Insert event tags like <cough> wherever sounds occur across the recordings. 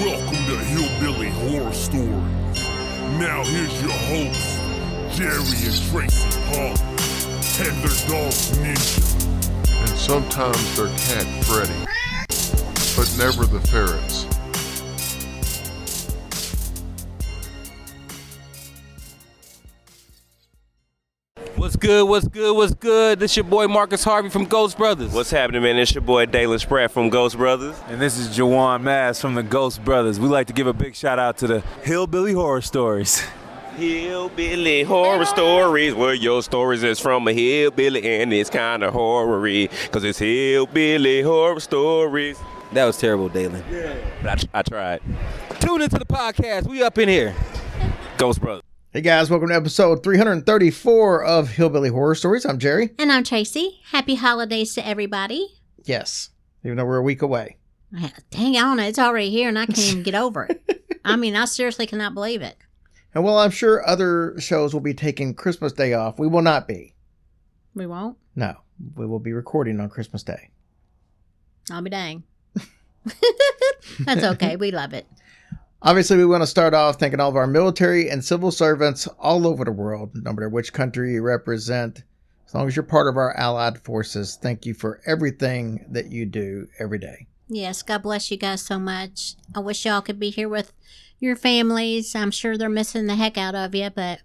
Welcome to Hillbilly Horror Stories. Now here's your hosts, Jerry and Tracy Paul, and their dog Ninja. and sometimes their cat Freddy, but never the ferrets. What's good? What's good? What's good? This your boy Marcus Harvey from Ghost Brothers. What's happening, man? It's your boy Dalen Spratt from Ghost Brothers. And this is Juwan Mass from the Ghost Brothers. We like to give a big shout out to the Hillbilly Horror Stories. Hillbilly horror stories, where your stories is from a hillbilly and it's kind of horror cause it's hillbilly horror stories. That was terrible, Dalen. But I, I tried. Tune into the podcast. We up in here. Ghost Brothers. Hey guys, welcome to episode 334 of Hillbilly Horror Stories. I'm Jerry. And I'm Tracy. Happy holidays to everybody. Yes, even though we're a week away. Dang on it, it's already here and I can't even get over it. <laughs> I mean, I seriously cannot believe it. And while I'm sure other shows will be taking Christmas Day off, we will not be. We won't. No, we will be recording on Christmas Day. I'll be dang. <laughs> That's okay. We love it. <laughs> Obviously, we want to start off thanking all of our military and civil servants all over the world, no matter which country you represent. As long as you're part of our allied forces, thank you for everything that you do every day. Yes, God bless you guys so much. I wish y'all could be here with your families. I'm sure they're missing the heck out of you, but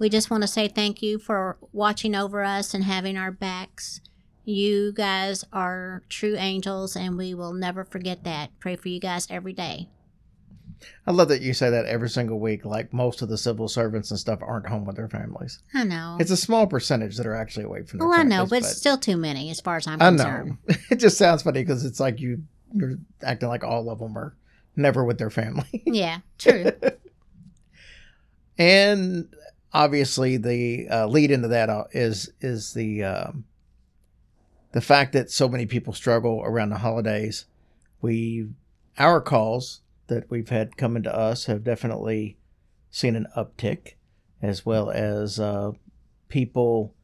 we just want to say thank you for watching over us and having our backs. You guys are true angels, and we will never forget that. Pray for you guys every day. I love that you say that every single week, like most of the civil servants and stuff aren't home with their families. I know. It's a small percentage that are actually away from their Oh, I know, but it's still too many as far as I'm I concerned. know. <laughs> It just sounds funny because it's like you, you're acting like all of them are never with their family. <laughs> Yeah, true. <laughs> and obviously the uh, lead into that uh, is is the um, the fact that so many people struggle around the holidays. We our calls that we've had coming to us have definitely seen an uptick, as well as uh, people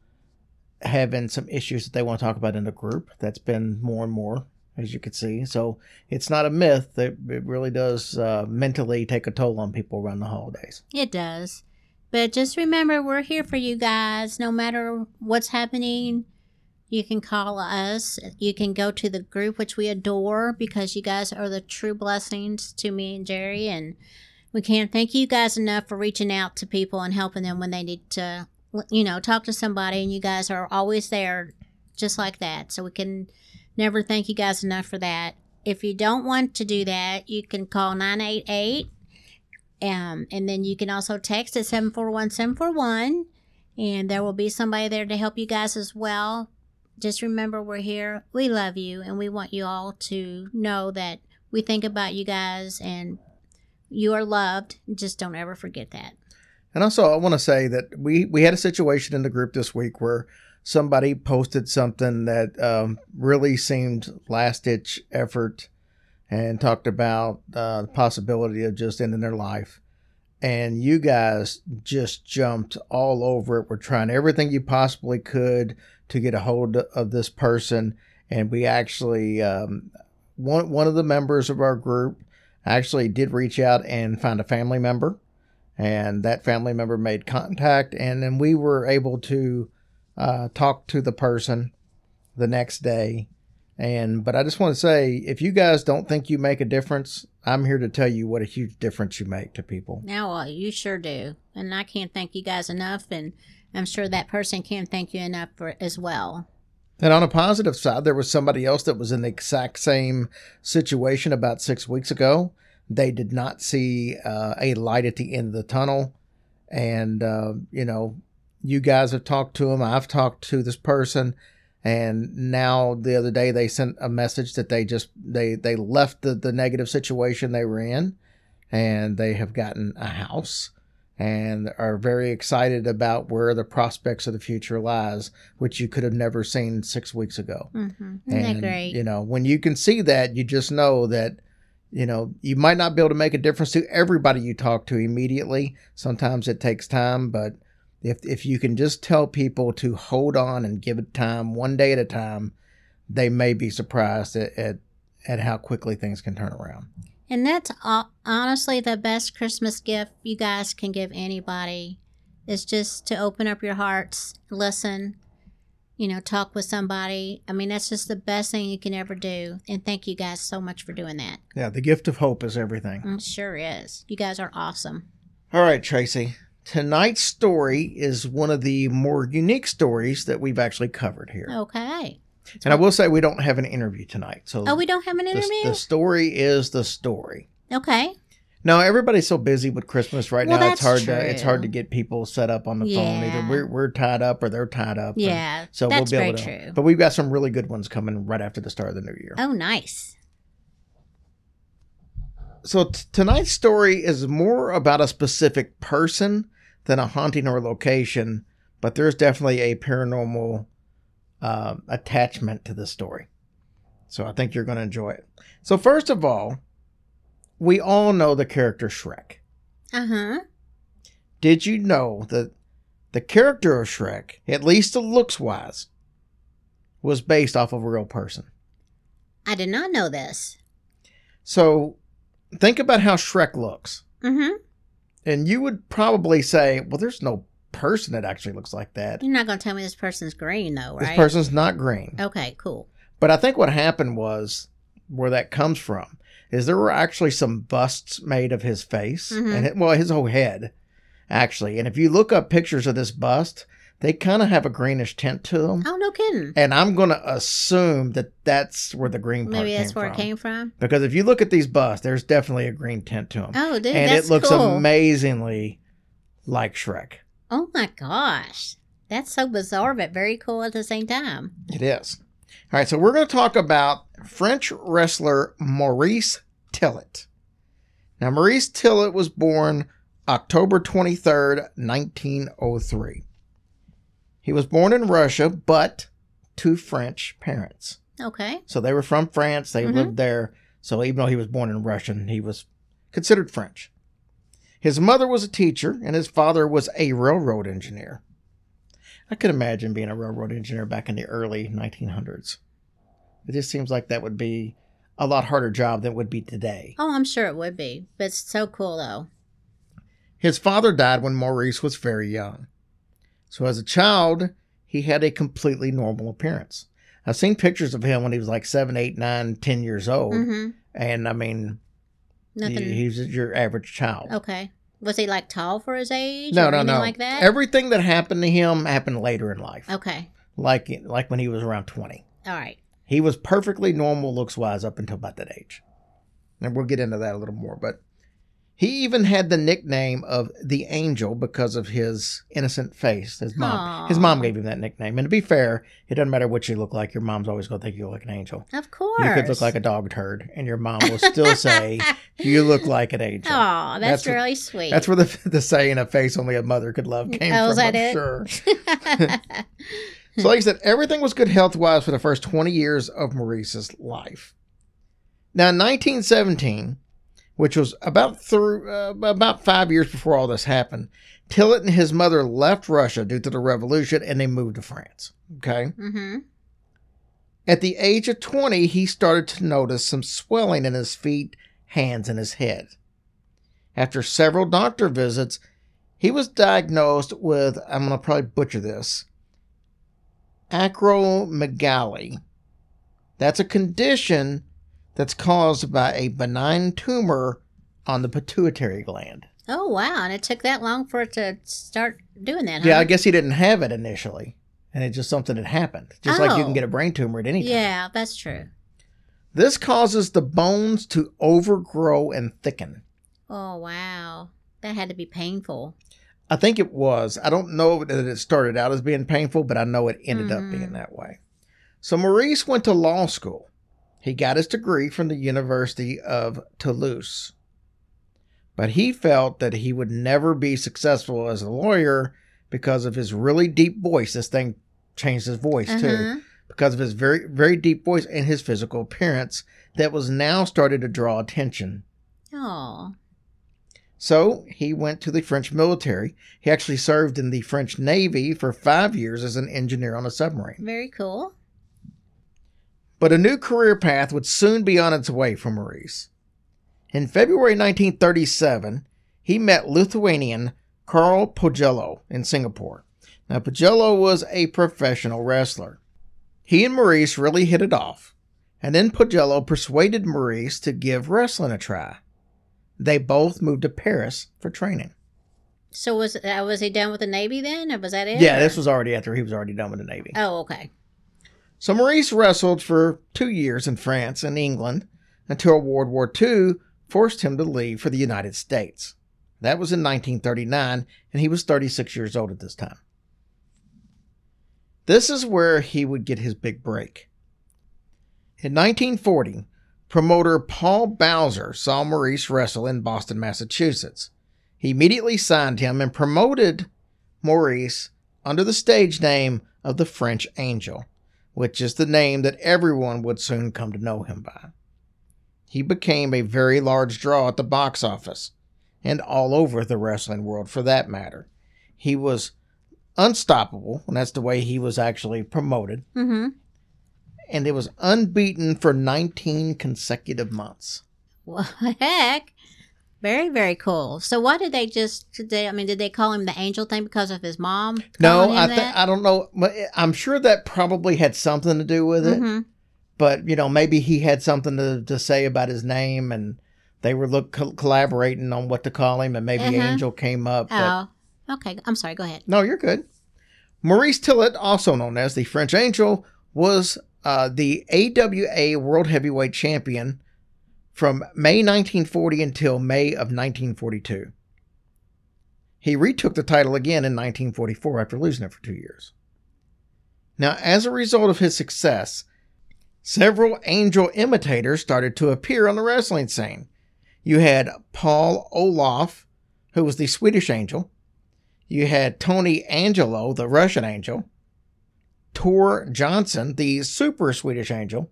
having some issues that they want to talk about in the group. That's been more and more, as you can see. So it's not a myth that it really does uh, mentally take a toll on people around the holidays. it does. But just remember, we're here for you guys. No matter what's happening, you can call us. You can go to the group, which we adore because you guys are the true blessings to me and Jerry. And we can't thank you guys enough for reaching out to people and helping them when they need to, you know, talk to somebody. And you guys are always there just like that. So we can never thank you guys enough for that. If you don't want to do that, you can call 988 um, and then you can also text at 741 741, and there will be somebody there to help you guys as well. Just remember, we're here. We love you, and we want you all to know that we think about you guys and you are loved. Just don't ever forget that. And also, I want to say that we we had a situation in the group this week where somebody posted something that um, really seemed last ditch effort and talked about uh, the possibility of just ending their life. And you guys just jumped all over it. We're trying everything you possibly could to get a hold of this person. And we actually, um, one, one of the members of our group actually did reach out and find a family member and that family member made contact and then we were able to uh, talk to the person the next day and but i just want to say if you guys don't think you make a difference i'm here to tell you what a huge difference you make to people Now, uh, you sure do. And I can't thank you guys enough. And I'm sure that person can't thank you enough for as well. and on a positive side there was somebody else that was in the exact same situation about six weeks ago. They did not see uh, a light at the end of the tunnel. And uh, you know you guys have talked to them. i've talked to this person. And now the other day they sent a message that they just they they left the, the negative situation they were in. And they have gotten a house and are very excited about where the prospects of the future lies, which you could have never seen six weeks ago. Mm-hmm. Isn't And that great? you know, when you can see that, you just know that you know you might not be able to make a difference to everybody you talk to immediately. Sometimes it takes time, but if if you can just tell people to hold on and give it time, one day at a time, they may be surprised at at, at how quickly things can turn around. And that's honestly the best Christmas gift you guys can give anybody is just to open up your hearts, listen, you know, talk with somebody. I mean, that's just the best thing you can ever do. And thank you guys so much for doing that. Yeah, the gift of hope is everything. It sure is. You guys are awesome. All right, Tracy. Tonight's story is one of the more unique stories that we've actually covered here. Okay. And I will say we don't have an interview tonight. So Oh, we don't have an interview? the story is the story. okay. No, everybody's so busy with Christmas right Well, now. It's hard that's to it's hard to get people set up on the phone. Either we're we're tied up or they're tied up. Yeah, so we'll be able to. true. But we've got some really good ones coming right after the start of the new year. Oh, nice. So t- tonight's story is more about a specific person than a haunting or location, but there's definitely a paranormal uh, attachment to the story. So I think you're going to enjoy it. So first of all, we all know the character Shrek. Uh huh. Did you know that the character of Shrek, at least the looks wise, was based off of a real person? I did not know this. So think about how Shrek looks. Mm hmm. And you would probably say, well, there's no person that actually looks like that. You're not going to tell me this person's green, though, right? This person's not green. Okay, cool. But I think what happened was where that comes from is there were actually some busts made of his face Mhm. and it, well, his whole head, actually. And if you look up pictures of this bust, they kind of have a greenish tint to them. Oh, no kidding. And I'm going to assume that that's where the green part Maybe that's where from. it came from. Because if you look at these busts, there's definitely a green tint to them. Oh, dude, and that's it looks cool. amazingly like Shrek. Oh my gosh. That's so bizarre, but very cool at the same time. It is. All right, so we're going to talk about French wrestler Maurice Tillet. Now, Maurice Tillet was born October 23rd, 1903. He was born in Russia, but to French parents. Okay. So they were from France, they Mhm. lived there. So even though he was born in Russian, he was considered French. His mother was a teacher, and his father was a railroad engineer. I could imagine being a railroad engineer back in the early 1900s. It just seems like that would be a lot harder job than it would be today. Oh, I'm sure it would be, but it's so cool though. His father died when Maurice was very young. So as a child, he had a completely normal appearance. I've seen pictures of him when he was like seven, eight, nine, ten years old. Mm-hmm. And I mean, Nothing. he, he's your average child. okay. Was he like tall for his age? No, no, no. Like that. Everything that happened to him happened later in life. okay. Like like when he was around 20. All right. He was perfectly normal looks wise up until about that age. And we'll get into that a little more. But he even had the nickname of the angel because of his innocent face. His mom. His mom gave him that nickname. And to be fair, it doesn't matter what you look like, your mom's always gonna think you look like an angel. Of course. You could look like a dog turd, and your mom will still say you look like an <laughs> angel. Oh, that's, That's what- really sweet. That's where the the saying "a face only a mother could love" oh, came Oh, from. is that I'm it? sure. <laughs> So, like I said, everything was good health wise for the first 20 years of Maurice's life. Now, in 1917, which was about through uh, about five years before all this happened, Tillet and his mother left Russia due to the revolution and they moved to France. Okay. mm-hmm. At the age of 20, he started to notice some swelling in his feet, hands, and his head. After several doctor visits, he was diagnosed with, I'm going to probably butcher this, acromegaly. That's a condition that's caused by a benign tumor on the pituitary gland. Oh wow! And it took that long for it to start doing that, huh? Yeah, I guess he didn't have it initially, and it's just something that happened. Just like you Oh. can get a brain tumor at any time. Yeah, that's true. This causes the bones to overgrow and thicken. Oh wow, that had to be painful. I think it was. I don't know that it started out as being painful, but I know it ended up Mhm. being that way. So Maurice went to law school. He got his degree from the University of Toulouse. but he felt that he would never be successful as a lawyer because of his really deep voice. This thing changed his voice too, Uh-huh. because of his very, very deep voice and his physical appearance that was now starting to draw attention. Oh. So he went to the French military. He actually served in the French Navy for five years as an engineer on a submarine. Very cool. But a new career path would soon be on its way for Maurice. In February 1937, he met Lithuanian Karl Pojello in Singapore. Now, Pojello was a professional wrestler. He and Maurice really hit it off, and then Pojello persuaded Maurice to give wrestling a try. They both moved to Paris for training. So was uh, was he done with the Navy then, or was that it? Yeah, or- this was already after he was already done with the Navy. Oh, okay. So Maurice wrestled for two years in France and England until World War II forced him to leave for the United States. That was in 1939, and he was 36 years old at this time. This is where he would get his big break. In 1940, promoter Paul Bowser saw Maurice wrestle in Boston, Massachusetts. He immediately signed him and promoted Maurice under the stage name of the French Angel which is the name that everyone would soon come to know him by. He became a very large draw at the box office, and all over the wrestling world for that matter. He was unstoppable, and that's the way he was actually promoted, Mm-hmm. and it was unbeaten for 19 consecutive months. Well, heck. Very, very cool. So why did they just did they I mean, did they call him the angel thing because of his mom? No, I, th- I don't know. but I'm sure that probably had something to do with it. Mhm. but you know maybe he had something to, to say about his name and they were look co- collaborating on what to call him and maybe Uh-huh. angel came up but- Oh. Okay. I'm sorry, go ahead. no you're good maurice tillet also known as the french angel was uh, the awa world heavyweight champion from may 1940 until may of 1942 he retook the title again in 1944 after losing it for two years now as a result of his success Several angel imitators started to appear on the wrestling scene. You had Paul Olaf, who was the Swedish angel. You had Tony Angelo, the Russian angel. Tor Johnson, the super Swedish angel.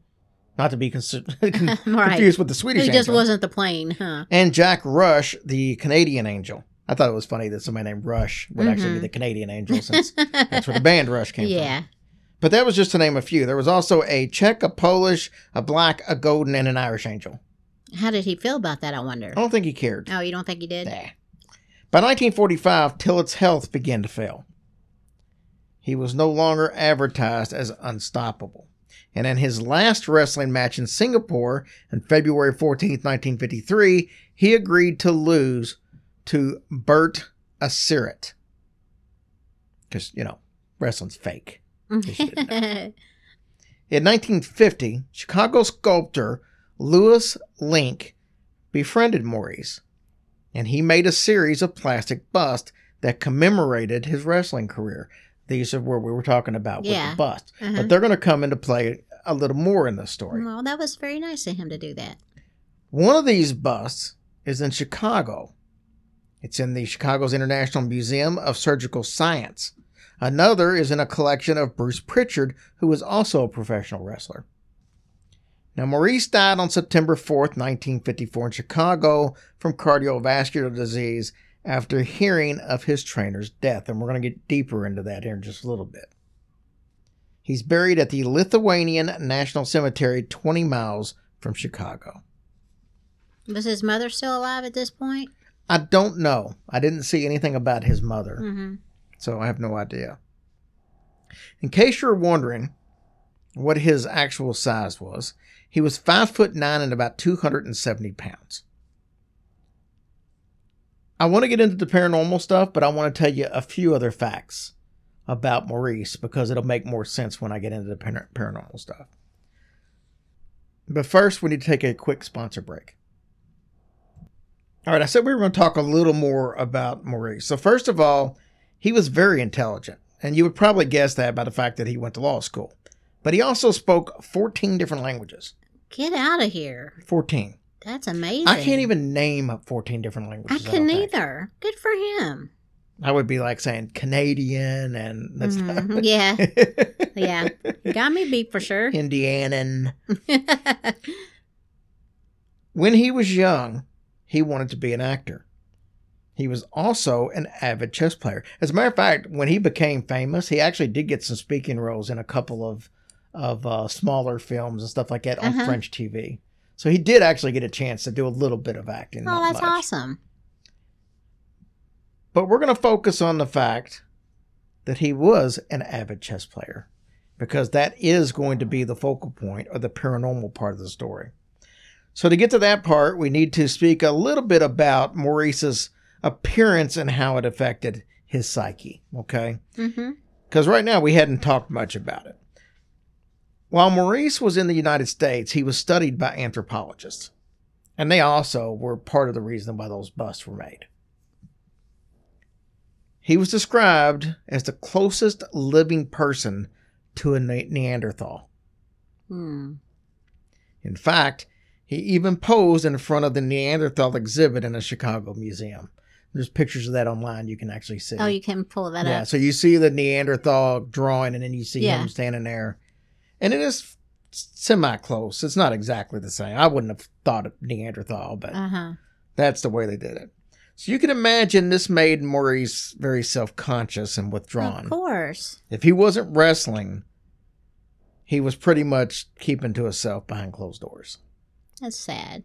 Not to be cons- <laughs> con- <laughs> Right. confused with the Swedish Who just angel. wasn't the plane, huh? And Jack Rush, the Canadian angel. I thought it was funny that somebody named Rush would actually be Mhm. the Canadian angel since <laughs> that's where the band Rush came from. yeah. But that was just to name a few. There was also a Czech, a Polish, a black, a golden, and an Irish angel. How did he feel about that, I wonder? I don't think he cared. Oh, you don't think he did? Nah. By 1945, Tillet's health began to fail. He was no longer advertised as unstoppable. And in his last wrestling match in Singapore on February 14, 1953, he agreed to lose to Bert Asirit. Because, you know, wrestling's fake. case you didn't In 1950, Chicago sculptor Louis Linck befriended Maurice, and he made a series of plastic busts that commemorated his wrestling career. These are where we were talking about with the bust. Uh-huh. But they're going to come into play a little more in the story. well, that was very nice of him to do that. One of these busts is in Chicago. It's in the Chicago's International Museum of Surgical Science. Another is in a collection of Bruce Prichard, who was also a professional wrestler. Now, Maurice died on September 4th, 1954, in Chicago from cardiovascular disease after hearing of his trainer's death. And we're going to get deeper into that here in just a little bit. He's buried at the Lithuanian National Cemetery, 20 miles from Chicago. Was his mother still alive at this point? I don't know. I didn't see anything about his mother, Mm-hmm. so I have no idea. In case you're wondering what his actual size was, he was five foot nine and about 270 pounds. I want to get into the paranormal stuff, but I want to tell you a few other facts about Maurice because it'll make more sense when I get into the par- paranormal stuff. But first, we need to take a quick sponsor break. All right, I said we were going to talk a little more about Maurice. So, first of all, he was very intelligent, and you would probably guess that by the fact that he went to law school. But he also spoke 14 different languages. Get out of here. 14. That's amazing. I can't even name 14 different I languages. couldn't don't either. Good for him. I would be like saying Canadian and that's Mhm. <laughs> Yeah. Yeah. <laughs> Got me beat for sure. Indianan. <laughs> When he was young, he wanted to be an actor. He was also an avid chess player. As a matter of fact, when he became famous, he actually did get some speaking roles in a couple of of uh, smaller films and stuff like that on Uh-huh. French TV. So he did actually get a chance to do a little bit of acting. oh, that's much. awesome. But we're going to focus on the fact that he was an avid chess player because that is going to be the focal point of the paranormal part of the story. So, to get to that part, we need to speak a little bit about Maurice's appearance and how it affected his psyche. Okay. Mm-hmm. Because right now we hadn't talked much about it. While Maurice was in the United States, he was studied by anthropologists. And they also were part of the reason why those busts were made. He was described as the closest living person to a Neanderthal. Hmm. In fact, he even posed in front of the Neanderthal exhibit in a Chicago museum. There's pictures of that online you can actually see. Oh, you can pull that yeah, up. Yeah, so you see the Neanderthal drawing, and then you see Yeah. him standing there, and it is semi close. It's not exactly the same. I wouldn't have thought of Neanderthal, but Uh huh. that's the way they did it. So you can imagine this made Maurice very self conscious and withdrawn. Of course. If he wasn't wrestling, he was pretty much keeping to himself behind closed doors. That's sad.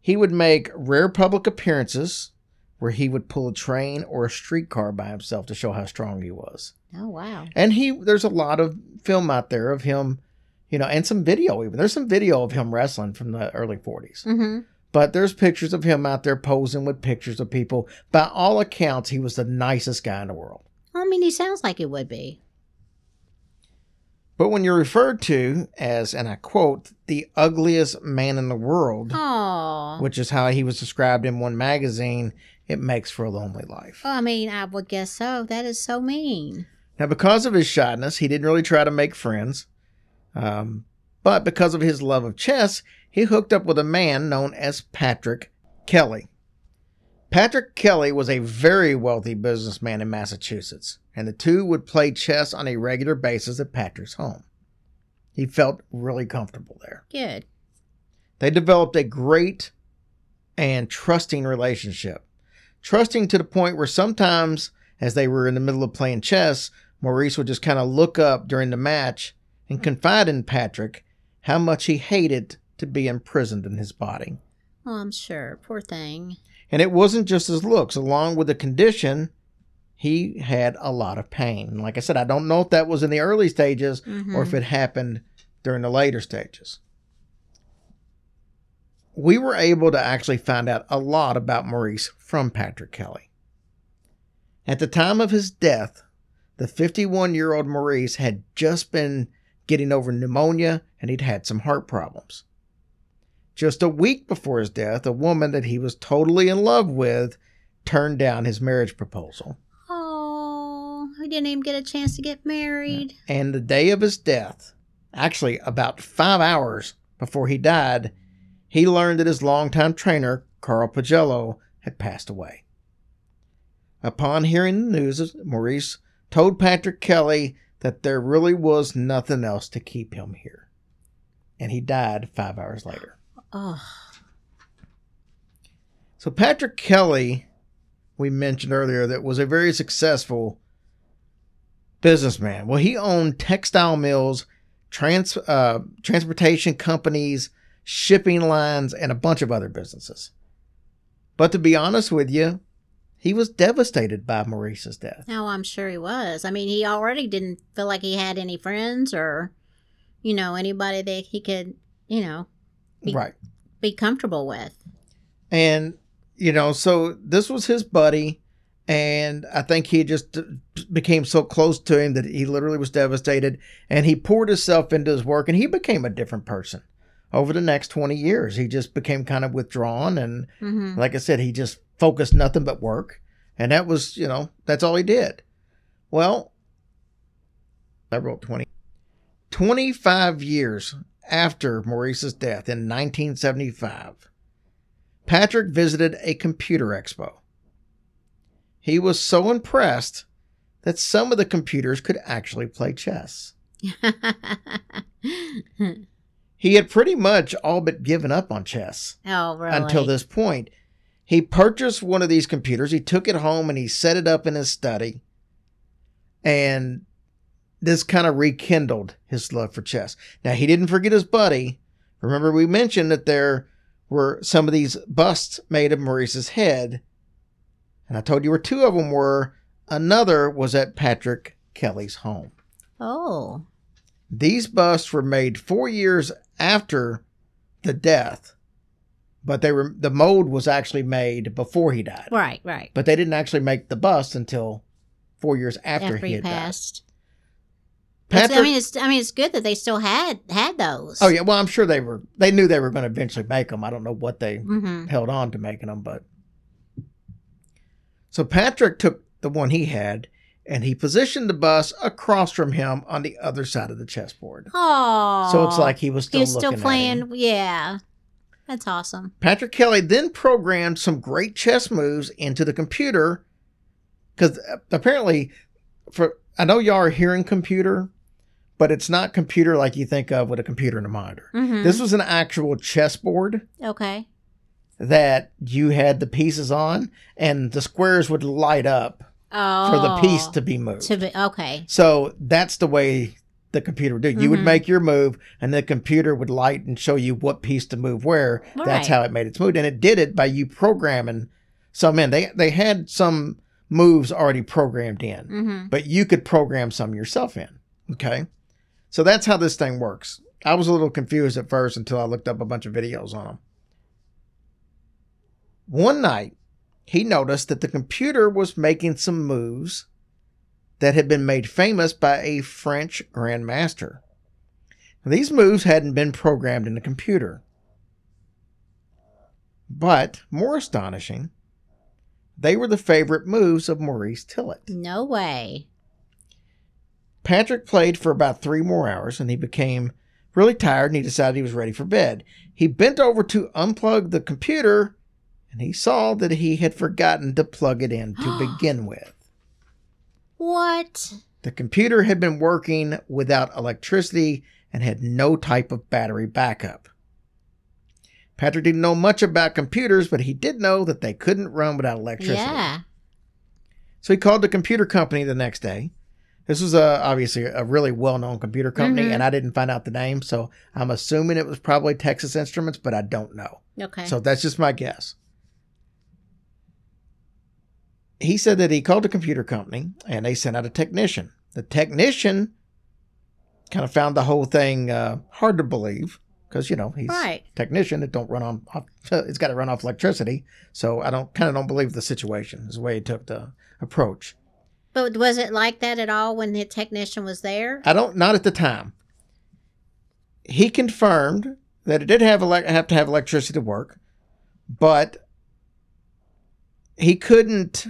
He would make rare public appearances where he would pull a train or a streetcar by himself to show how strong he was. Oh wow. And he there's a lot of film out there of him, you know, and some video even. There's some video of him wrestling from the early 40s. Mm-hmm. But there's pictures of him out there posing with pictures of people. By all accounts, he was the nicest guy in the world. I mean, he sounds like it would be. But when you're referred to as, and I quote, the ugliest man in the world, Oh. which is how he was described in one magazine, it makes for a lonely life. Well, I mean, I would guess so. That is so mean. Now, because of his shyness, he didn't really try to make friends. Um, but because of his love of chess, he hooked up with a man known as Patrick Kelly. Patrick Kelly was a very wealthy businessman in Massachusetts, and the two would play chess on a regular basis at Patrick's home. He felt really comfortable there. Good. They developed a great and trusting relationship. Trusting to the point where sometimes, as they were in the middle of playing chess, Maurice would just kind of look up during the match and confide in Patrick how much he hated to be imprisoned in his body. Oh, I'm sure. Poor thing. And it wasn't just his looks, along with the condition, he had a lot of pain. Like I said, I don't know if that was in the early stages or mm-hmm. if it happened during the later stages. We were able to actually find out a lot about Maurice from Patrick Kelly. At the time of his death, the 51 year old Maurice had just been getting over pneumonia and he'd had some heart problems. Just a week before his death, a woman that he was totally in love with turned down his marriage proposal. Oh, he didn't even get a chance to get married. And the day of his death, actually about five hours before he died, he learned that his longtime trainer, Karl Pojello, had passed away. Upon hearing the news, Maurice told Patrick Kelly that there really was nothing else to keep him here. And he died five hours later. Oh, So Patrick Kelly, we mentioned earlier, that was a very successful businessman. Well, he owned textile mills, trans uh, transportation companies, shipping lines, and a bunch of other businesses. But to be honest with you, he was devastated by Maurice's death. no, I'm sure he was. I mean, he already didn't feel like he had any friends or, you know, anybody that he could, you know, Be- Right. be comfortable with. And, you know, so this was his buddy. And I think he just became so close to him that he literally was devastated. And he poured himself into his work and he became a different person. Over the next 20 years, he just became kind of withdrawn. And hmm like I said, he just focused nothing but work. And that was, you know, that's all he did. Well, I wrote 20. 25 years after Maurice's death in 1975, Patrick visited a computer expo. He was so impressed that some of the computers could actually play chess. <laughs> He had pretty much all but given up on chess oh, really? until this point. He purchased one of these computers, he took it home and he set it up in his study. And this kind of rekindled his love for chess. Now, he didn't forget his buddy. Remember, we mentioned that there were some of these busts made of Maurice's head. And I told you where two of them were. Another was at Patrick Kelly's home. Oh. These busts were made four years after the death, but they were the mold was actually made before he died. Right, right. But they didn't actually make the bust until four years after, After he he had passed. Patrick, I mean, it's I mean, it's good that they still had had those. oh yeah, well I'm sure they were. They knew they were going to eventually make them. I don't know what they Mm-hmm. held on to making them, but so Patrick took the one he had and he positioned the bus across from him on the other side of the chessboard. Oh. So it's like he was still he was still looking at him. playing. Yeah, that's awesome. Patrick Kelly then programmed some great chess moves into the computer because apparently, for I know y'all are hearing computer, but it's not computer like you think of with a computer and a monitor. Mhm. This was an actual chessboard Okay. that you had the pieces on, and the squares would light up Oh. for the piece to be moved. to be okay. So that's the way the computer would do. You would Mhm. make your move, and the computer would light and show you what piece to move where. That's Right. how it made its move, and it did it by you programming some in. They they had some moves already programmed in, Mm-hmm. but you could program some yourself in. Okay, so that's how this thing works. I was a little confused at first until I looked up a bunch of videos on them. One night, he noticed that the computer was making some moves that had been made famous by a French grandmaster. These moves hadn't been programmed in the computer. But, more astonishing, they were the favorite moves of Maurice Tillet. No way. Patrick played for about three more hours and he became really tired and he decided he was ready for bed. He bent over to unplug the computer and he saw that he had forgotten to plug it in to <gasps> begin with. What? The computer had been working without electricity and had no type of battery backup. Patrick didn't know much about computers, but he did know that they couldn't run without electricity. Yeah. So he called the computer company the next day. This was uh, obviously a really well known computer company, Mhm. and I didn't find out the name, so I'm assuming it was probably Texas Instruments, but I don't know. Okay. So that's just my guess. He said that he called the computer company and they sent out a technician. The technician kind of found the whole thing uh, hard to believe because you know he's Right. a technician that don't run on it's got to run off electricity. So I don't kind of don't believe the situation is the way he took the approach. but was it like that at all when the technician was there? I don't not at the time. He confirmed that it did have elec have to have electricity to work, but he couldn't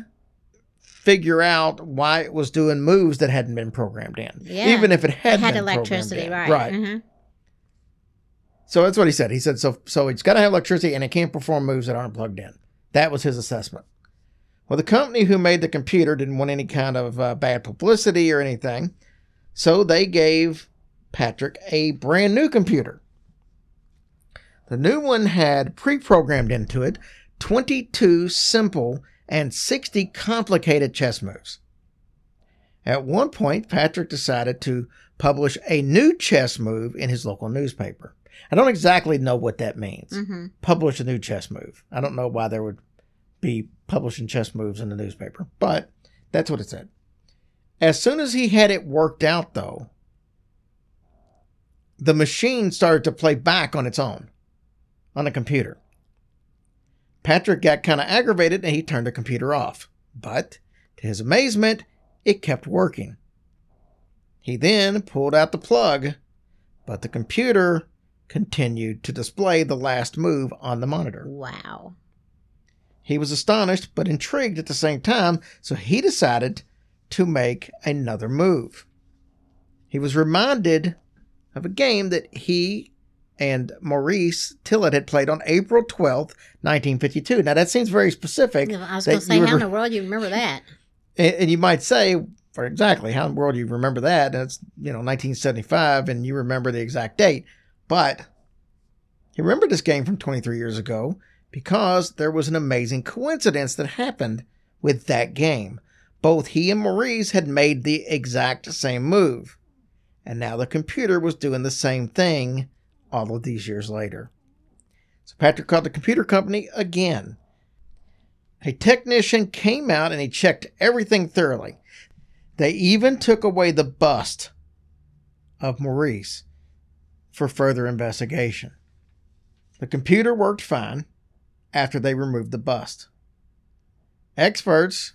figure out why it was doing moves that hadn't been programmed in. Yeah. Even if it had, It had programmed electricity, right? Right. Mhm. So that's what he said. He said so so it's got to have electricity and it can't perform moves that aren't plugged in. That was his assessment. Well, the company who made the computer didn't want any kind of uh, bad publicity or anything, so they gave Patrick a brand new computer. The new one had pre-programmed into it 22 simple and 60 complicated chess moves. At one point, Patrick decided to publish a new chess move in his local newspaper. I don't exactly know what that means. Mhm. Publish a new chess move. I don't know why there would be publishing chess moves in the newspaper, but that's what it said. As soon as he had it worked out, though, the machine started to play back on its own on the computer. Patrick got kind of aggravated and he turned the computer off. But to his amazement, it kept working. He then pulled out the plug, but the computer continued to display the last move on the monitor. Wow. He was astonished but intrigued at the same time, so he decided to make another move. He was reminded of a game that he and Maurice Tillet had played on April 12th, 1952. Now, that seems very specific. I was going to say, how in the world do you remember that? And, and you might say, for exactly how in the world do you remember that? That's, you know, 1975, and you remember the exact date. But you remember this game from 23 years ago because there was an amazing coincidence that happened with that game. Both he and Maurice had made the exact same move. And now the computer was doing the same thing all of these years later. So Patrick called the computer company again. A technician came out and he checked everything thoroughly. They even took away the bust of Maurice for further investigation. The computer worked fine after they removed the bust. Experts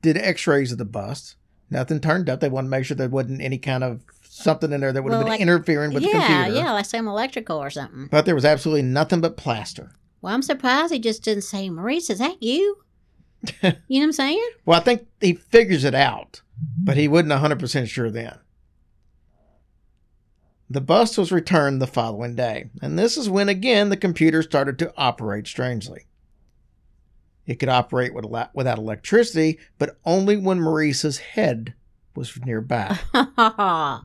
did x rays of the bust. Nothing turned up. They wanted to make sure there wasn't any kind of something in there that would have been like- interfering with yeah, the computer. yeah, yeah, like some electrical or something. But there was absolutely nothing but plaster. Well, I'm surprised he just didn't say, Maurice, is that you? <laughs> you know what I'm saying? Well, I think he figures it out, but he wasn't 100% sure then. The bust was returned the following day, and this is when again the computer started to operate strangely. It could operate without electricity, but only when Maurice's head was nearby. <laughs>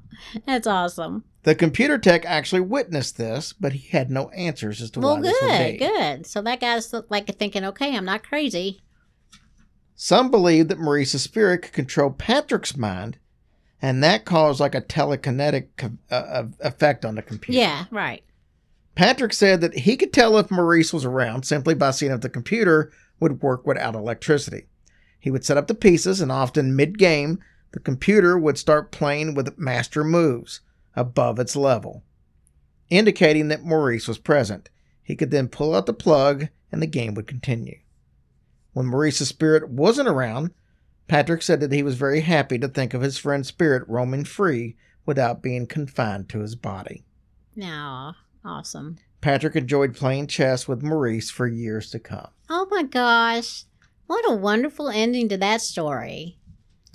That's awesome. The computer tech actually witnessed this, but he had no answers as to Well, why this would good, be. good. So that guy's like thinking, okay, I'm not crazy. Some believe that Maurice's spirit could control Patrick's mind, and that caused like a telekinetic uh, uh, effect on the computer. Yeah, right. Patrick said that he could tell if Maurice was around simply by seeing if the computer would work without electricity. He would set up the pieces, and often mid game, the computer would start playing with master moves above its level, indicating that Maurice was present. He could then pull out the plug, and the game would continue. When Maurice's spirit wasn't around, Patrick said that he was very happy to think of his friend's spirit roaming free without being confined to his body. Now, awesome. Patrick enjoyed playing chess with Maurice for years to come. Oh my gosh. What a wonderful ending to that story.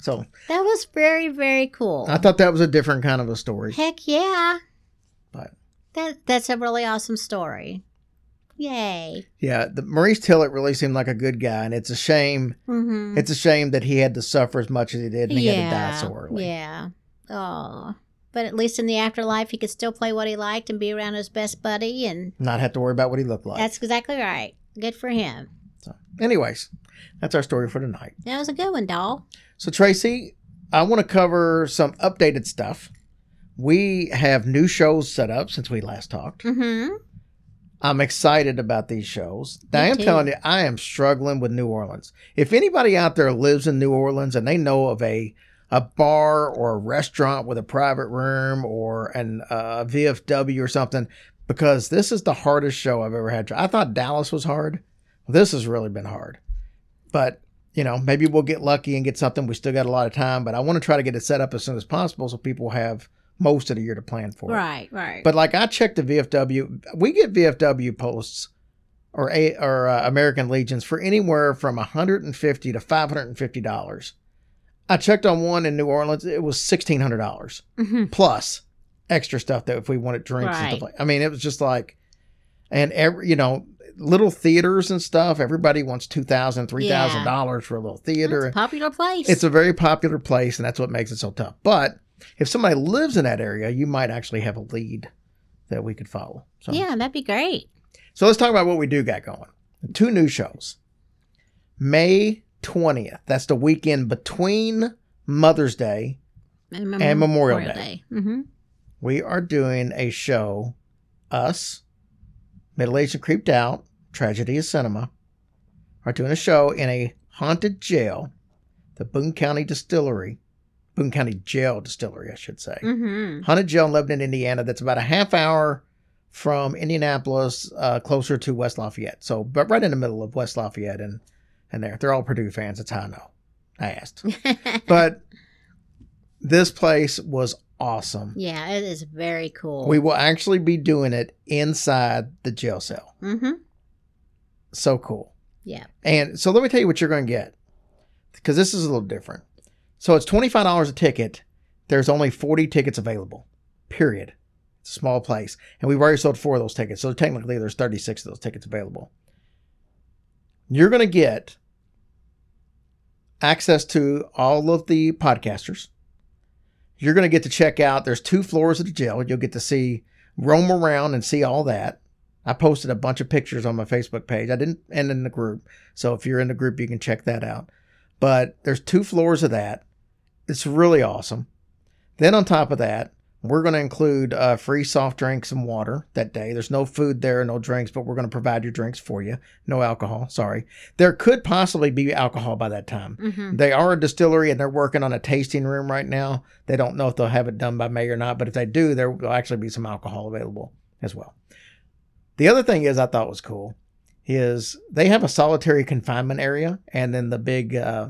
So That was very, very cool. I thought that was a different kind of a story. Heck yeah. But That that's a really awesome story. Yay. yeah, the Maurice Tillet really seemed like a good guy, and it's a shame. Mm-hmm. It's a shame that he had to suffer as much as he did, and he had to die so early. Yeah. Oh. But at least in the afterlife, he could still play what he liked and be around his best buddy, and Not have to worry about what he looked like. that's exactly right. Good for him. So, anyways, that's our story for tonight. That was a good one, doll. So Tracy, I want to cover some updated stuff. We have new shows set up since we last talked. Mm-hmm. I'm excited about these shows. Now, I am telling you, I am struggling with New Orleans. If anybody out there lives in New Orleans and they know of a a bar or a restaurant with a private room or an uh, VFW or something, because this is the hardest show I've ever had. I thought Dallas was hard. This has really been hard. But you know, maybe we'll get lucky and get something. We still got a lot of time, but I want to try to get it set up as soon as possible so people have most of the year to plan for it. Right, right. But like I checked the VFW, we get VFW posts or a or uh, American Legions for anywhere from 150 to 550 dollars. I checked on one in New Orleans; it was sixteen hundred dollars Mhm. plus extra stuff that if we wanted drinks and stuff like. I mean, it was just like, and every you know little theaters and stuff. Everybody wants two thousand, three thousand dollars for a little theater. It's a popular place. It's a very popular place, and that's what makes it so tough. But if somebody lives in that area, you might actually have a lead that we could follow. So, yeah, that'd be great. so let's talk about what we do got going. Two new shows. May 20th. That's the weekend between Mother's Day. And, And Memorial Day. Mm-hmm. We are doing a show, us, Middle Aged and Creeped Out, Tragedy of Cinema, are doing a show in a haunted jail, the Boone County Distillery, Boone County Jail Distillery, I should say. Mm-hmm. Haunted Jail in Lebanon, Indiana. That's about a half hour from Indianapolis, uh, closer to West Lafayette. So, but right in the middle of West Lafayette and and there. They're all Purdue fans. That's how I know. I asked, <laughs> but this place was awesome. yeah, it is very cool. We will actually be doing it inside the jail cell. mm-hmm. So cool. Yeah. And so let me tell you what you're going to get because this is a little different. So it's $25 a ticket. There's only 40 tickets available, period. It's a small place. And we've already sold four of those tickets. So technically, there's 36 of those tickets available. You're going to get access to all of the podcasters. You're going to get to check out, there's two floors of the jail. You'll get to see, roam around and see all that. I posted a bunch of pictures on my Facebook page. I didn't end in the group. So if you're in the group, you can check that out. But there's two floors of that. It's really awesome. Then on top of that, we're going to include uh, free soft drinks and water that day. There's no food there, no drinks, but we're going to provide your drinks for you. No alcohol, sorry. There could possibly be alcohol by that time. Mm-hmm. They are a distillery and they're working on a tasting room right now. They don't know if they'll have it done by May or not, but if they do, there will actually be some alcohol available as well. The other thing is I thought was cool is they have a solitary confinement area and then the big uh,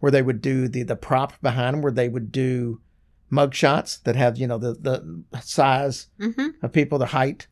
where they would do the the prop behind them where they would do mug shots that have you know the the size Mm-hmm. of people, the height.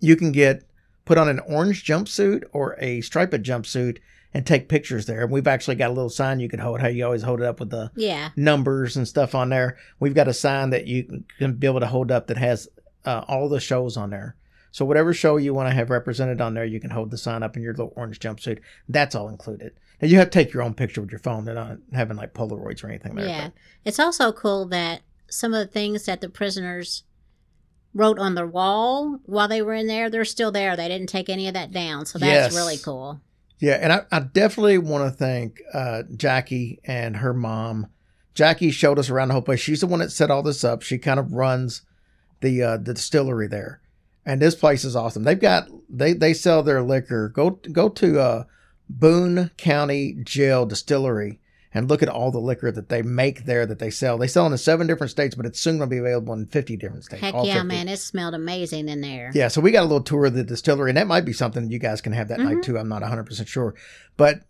You can get put on an orange jumpsuit or a striped jumpsuit and take pictures there. And we've actually got a little sign you can hold. How you always hold it up with the Yeah. numbers and stuff on there. We've got a sign that you can be able to hold up that has uh, all the shows on there. So whatever show you want to have represented on there, you can hold the sign up in your little orange jumpsuit. That's all included. Now you have to take your own picture with your phone. They're not having like Polaroids or anything there. Yeah. It's also cool that some of the things that the prisoners wrote on the wall while they were in there, they're still there. They didn't take any of that down. So that's Yes. really cool. Yeah, and I, I definitely want to thank uh, Jackie and her mom. Jackie showed us around the whole place. She's the one that set all this up. She kind of runs the uh, the distillery there, and this place is awesome. They've got they they sell their liquor. Go go to uh, Boone County Jail Distillery and look at all the liquor that they make there that they sell. They sell in seven different states, but it's soon going to be available in fifty different states. Heck yeah, 50. man. It smelled amazing in there. Yeah, so we got a little tour of the distillery, and that might be something you guys can have that Mm-hmm. night too. I'm not 100% sure. But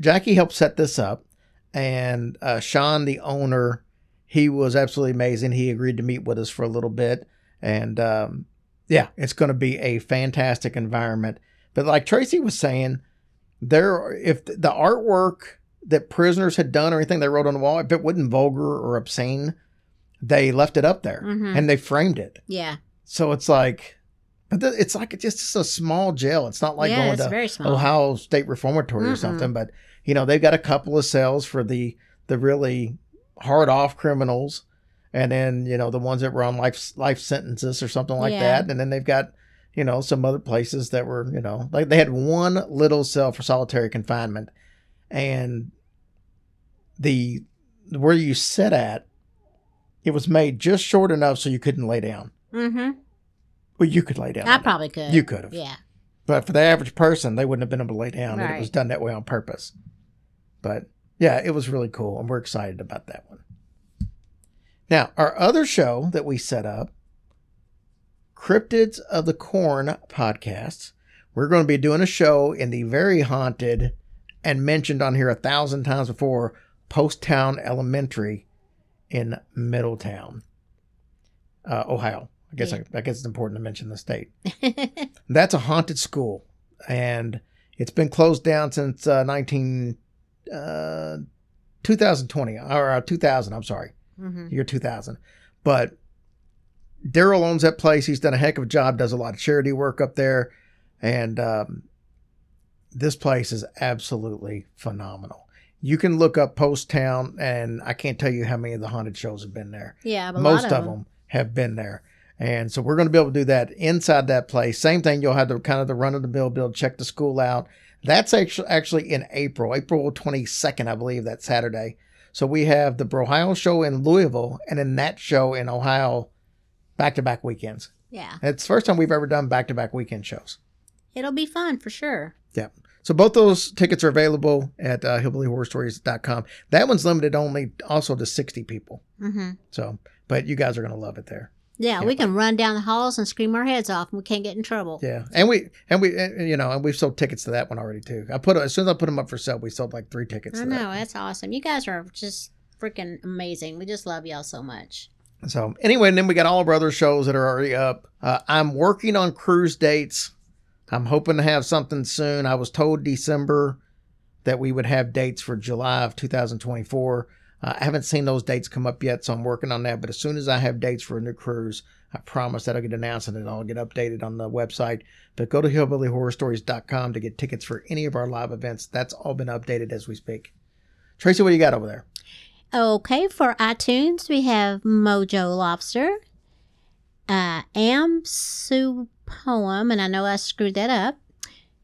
Jackie helped set this up, and uh, Sean, the owner, he was absolutely amazing. He agreed to meet with us for a little bit, and um, yeah, it's going to be a fantastic environment. But like Tracy was saying, there, if the artwork that prisoners had done or anything they wrote on the wall, if it wasn't vulgar or obscene, they left it up there Mhm. and they framed it. Yeah. So it's like, but th- it's like it's just a small jail. It's not like yeah, going to. Ohio State Reformatory or Mm-mm. something. But you know, they've got a couple of cells for the the really hard off criminals, and then you know the ones that were on life life sentences or something like Yeah. that. And then they've got you know some other places that were you know like they had one little cell for solitary confinement, and the where you sit at, it was made just short enough so you couldn't lay down. Mm-hmm. Well, you could lay down. I on it. probably could. You could have. Yeah. But for the average person, they wouldn't have been able to lay down. and It was done that way on purpose. But yeah, it was really cool, and we're excited about that one. Now, our other show that we set up, Cryptids of the Corn podcast, we're going to be doing a show in the very haunted and mentioned on here a thousand times before, Poasttown Elementary in Middletown, uh, Ohio. I guess Yeah. I, I guess it's important to mention the state. <laughs> That's a haunted school, and it's been closed down since uh, 19, uh, 2020 or uh, 2000. I'm sorry, hmm year 2000. But Daryl owns that place. He's done a heck of a job. Does a lot of charity work up there, and um, this place is absolutely phenomenal. You can look up Poasttown, and I can't tell you how many of the haunted shows have been there Yeah, a most lot of them have been there and so we're going to be able to do that inside that place same thing you'll have to kind of the run of the mill to check the school out that's actually actually in april april 22nd i believe that saturday so we have the brohio show in louisville and then that show in ohio back-to-back weekends Yeah. it's the first time we've ever done back-to-back weekend shows It'll be fun for sure. yeah so both those tickets are available at uh, hillbillyhorrorstories.com that one's limited only also to 60 people hmm so but you guys are going to love it there Yeah, we can run down the halls and scream our heads off, and we can't get in trouble. Yeah, and we and we and, you know and we've sold tickets to that one already too. I put as soon as I put them up for sale, we sold like three tickets. I to know that's awesome. You guys are just freaking amazing. We just love y'all so much. So anyway, and then we got all of our other shows that are already up. Uh, I'm working on cruise dates. I'm hoping to have something soon. I was told December that we would have dates for July of 2024. Uh, I haven't seen those dates come up yet, so I'm working on that. But as soon as I have dates for a new cruise, I promise that I'll get announced and it'll get updated on the website. But go to hillbillyhorrorstories.com to get tickets for any of our live events. That's all been updated as we speak. Tracy, what do you got over there? Okay, for iTunes, we have Mojo Lobster, uh, Am Sue Poem, and I know I screwed that up.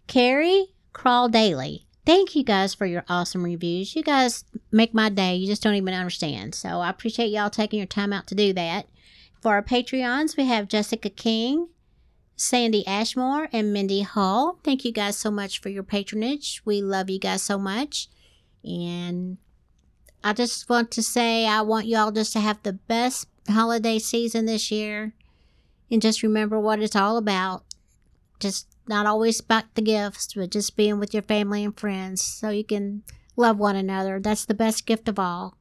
Carrie Crawl Daily. Thank you guys for your awesome reviews. You guys make my day. You just don't even understand. So I appreciate y'all taking your time out to do that. For our Patreons, we have Jessica King, Sandy Ashmore, and Mindy Hall. Thank you guys so much for your patronage. We love you guys so much. And I just want to say I want you all just to have the best holiday season this year. And just remember what it's all about. Just not always about the gifts, but just being with your family and friends so you can love one another. That's the best gift of all.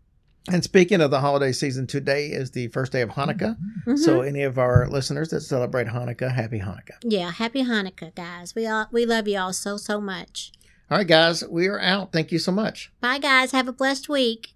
And speaking of the holiday season, today is the first day of Hanukkah. Mm-hmm. So, any of our listeners that celebrate Hanukkah, happy Hanukkah. Yeah, happy Hanukkah, guys. We all we love you all so so much. All right, guys, we are out. Thank you so much. Bye guys, have a blessed week.